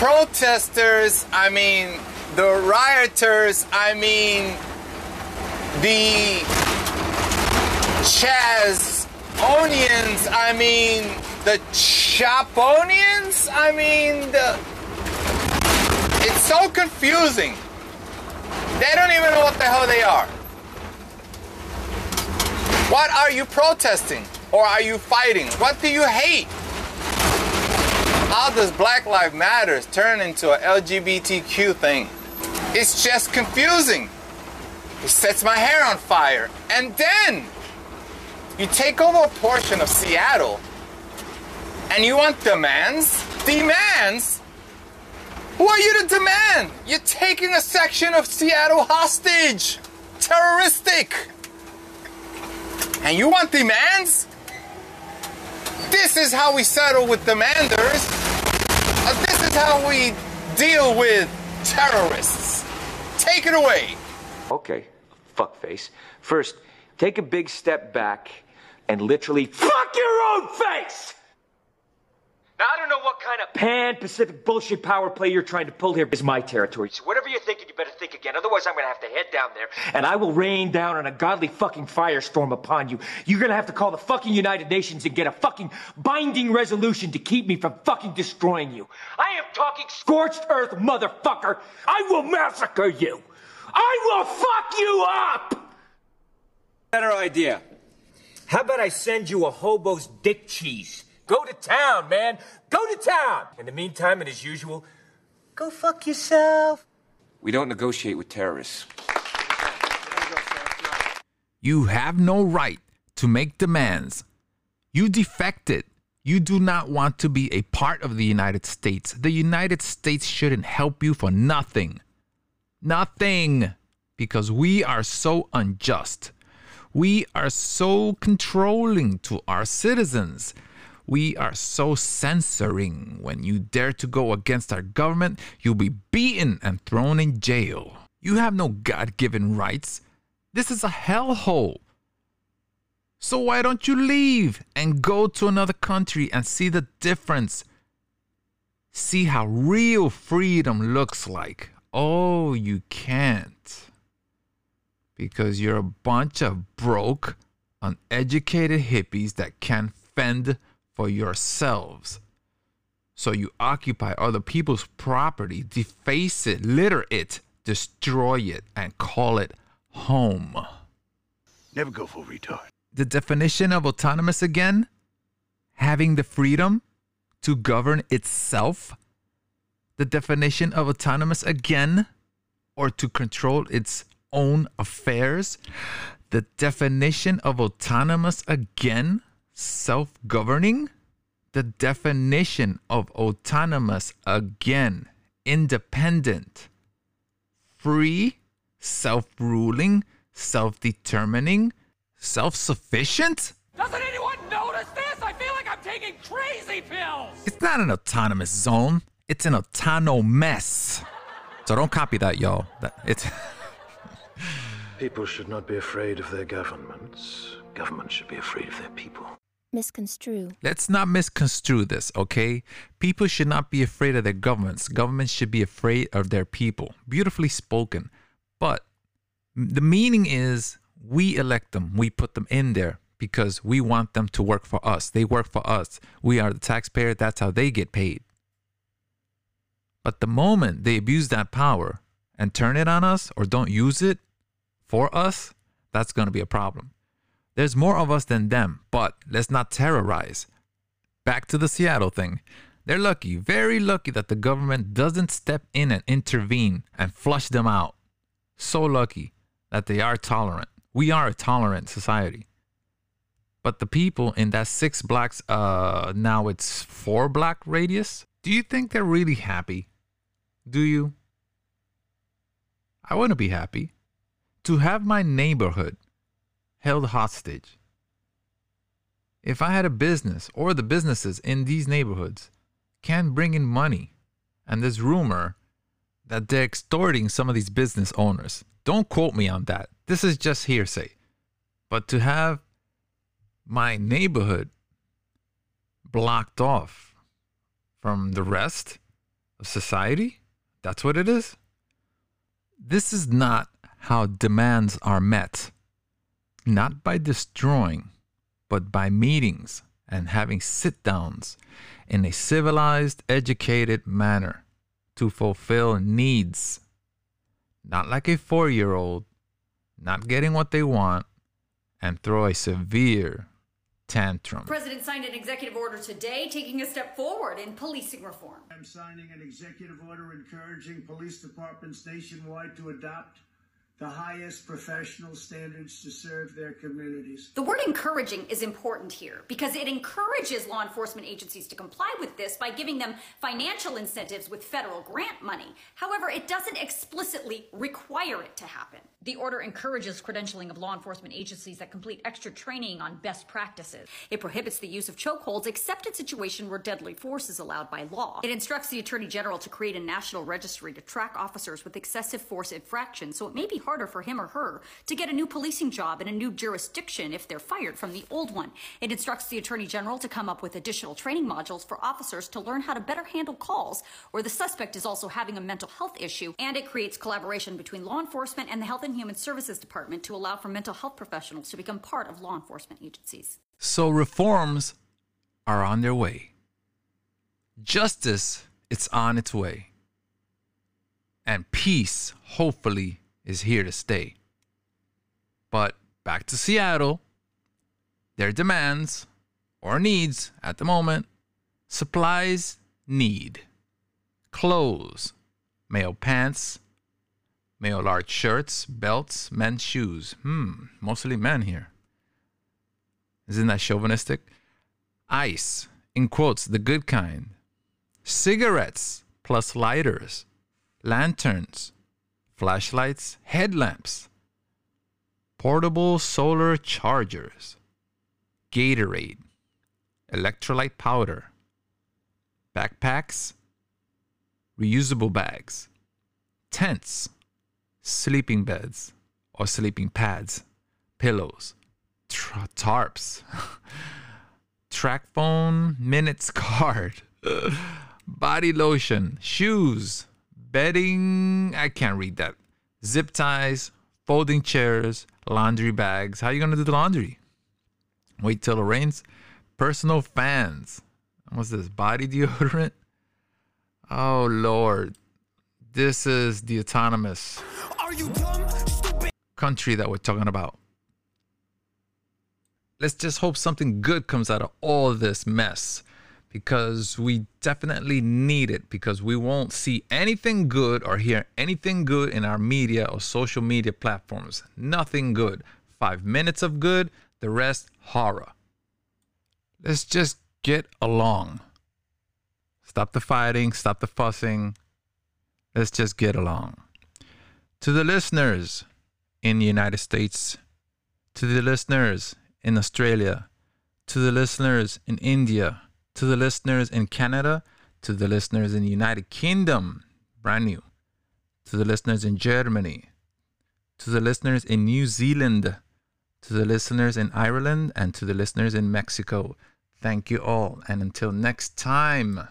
protesters, I mean the rioters, I mean the Chaz onions, I mean the Chaponians, I mean the. It's so confusing. They don't even know what the hell they are. What are you protesting? Or are you fighting? What do you hate? How does Black Lives Matters turn into a LGBTQ thing? It's just confusing. It sets my hair on fire. And then you take over a portion of Seattle and you want demands? Demands? Who are you to demand? You're taking a section of Seattle hostage. Terroristic. And you want demands? This is how we settle with demanders. This is how we deal with terrorists. Take it away. Okay, fuckface. First, take a big step back and literally fuck your own face! Now, I don't know what kind of pan Pacific bullshit power play you're trying to pull here. Is my territory. So, whatever you're thinking, Otherwise, I'm gonna have to head down there and I will rain down on a godly fucking firestorm upon you. You're gonna have to call the fucking United Nations and get a fucking binding resolution to keep me from fucking destroying you. I am talking scorched earth, motherfucker. I will massacre you. I will fuck you up! Better idea. How about I send you a hobo's dick cheese? Go to town, man. Go to town. In the meantime, and as usual, go fuck yourself. We don't negotiate with terrorists. You have no right to make demands. You defected. You do not want to be a part of the United States. The United States shouldn't help you for nothing. Nothing. Because we are so unjust. We are so controlling to our citizens. We are so censoring. When you dare to go against our government, you'll be beaten and thrown in jail. You have no God given rights. This is a hellhole. So why don't you leave and go to another country and see the difference? See how real freedom looks like. Oh, you can't. Because you're a bunch of broke, uneducated hippies that can't fend for yourselves. So you occupy other people's property, deface it, litter it, destroy it, and call it home. Never go full retard. The definition of autonomous again having the freedom to govern itself. The definition of autonomous again or to control its own affairs. The definition of autonomous again self governing? The definition of autonomous again, independent, free, self ruling, self determining, self sufficient? Doesn't anyone notice this? I feel like I'm taking crazy pills! It's not an autonomous zone, it's an autonomous. So don't copy that, y'all. It's. People should not be afraid of their governments. Governments should be afraid of their people. Misconstrue. Let's not misconstrue this, okay? People should not be afraid of their governments. Governments should be afraid of their people. Beautifully spoken. But the meaning is we elect them, we put them in there because we want them to work for us. They work for us. We are the taxpayer, that's how they get paid. But the moment they abuse that power and turn it on us or don't use it for us, that's going to be a problem. There's more of us than them, but let's not terrorize. Back to the Seattle thing. They're lucky, very lucky that the government doesn't step in and intervene and flush them out. So lucky that they are tolerant. We are a tolerant society. But the people in that six blacks, uh, now it's four black radius, do you think they're really happy? Do you? I want to be happy. To have my neighborhood held hostage. If I had a business or the businesses in these neighborhoods can't bring in money, and there's rumor that they're extorting some of these business owners, don't quote me on that. This is just hearsay. But to have my neighborhood blocked off from the rest of society? That's what it is? This is not how demands are met. Not by destroying, but by meetings and having sit downs in a civilized, educated manner to fulfill needs. Not like a four year old, not getting what they want, and throw a severe tantrum. The president signed an executive order today taking a step forward in policing reform. I'm signing an executive order encouraging police departments nationwide to adopt the highest professional standards to serve their communities. The word encouraging is important here because it encourages law enforcement agencies to comply with this by giving them financial incentives with federal grant money. However, it doesn't explicitly require it to happen. The order encourages credentialing of law enforcement agencies that complete extra training on best practices. It prohibits the use of chokeholds except in situations where deadly force is allowed by law. It instructs the Attorney General to create a national registry to track officers with excessive force infractions so it may be harder for him or her to get a new policing job in a new jurisdiction if they're fired from the old one. It instructs the Attorney General to come up with additional training modules for officers to learn how to better handle calls where the suspect is also having a mental health issue. And it creates collaboration between law enforcement and the Health and Human Services Department to allow for mental health professionals to become part of law enforcement agencies. So reforms are on their way. Justice, it's on its way. And peace, hopefully, is here to stay. But back to Seattle, their demands or needs at the moment supplies need clothes, male pants, male large shirts, belts, men's shoes. Hmm, mostly men here. Isn't that chauvinistic? Ice, in quotes, the good kind. Cigarettes plus lighters, lanterns, flashlights, headlamps, portable solar chargers, Gatorade, electrolyte powder, backpacks, reusable bags, tents, sleeping beds or sleeping pads, pillows, tra- tarps, TracFone, minutes card, body lotion, shoes, bedding. I can't read that. Zip ties, folding chairs, laundry bags. How are you going to do the laundry? Wait till it rains. Personal fans. What's this? Body deodorant? Oh, Lord. This is the autonomous country that we're talking about. Let's just hope something good comes out of all this mess because we definitely need it because we won't see anything good or hear anything good in our media or social media platforms. Nothing good. Five minutes of good, the rest horror. Let's just get along. Stop the fighting, stop the fussing. Let's just get along. To the listeners in the United States, to the listeners in Australia, to the listeners in India, to the listeners in Canada, to the listeners in the United Kingdom, brand new, to the listeners in Germany, to the listeners in New Zealand, to the listeners in Ireland, and to the listeners in Mexico. Thank you all. And until next time.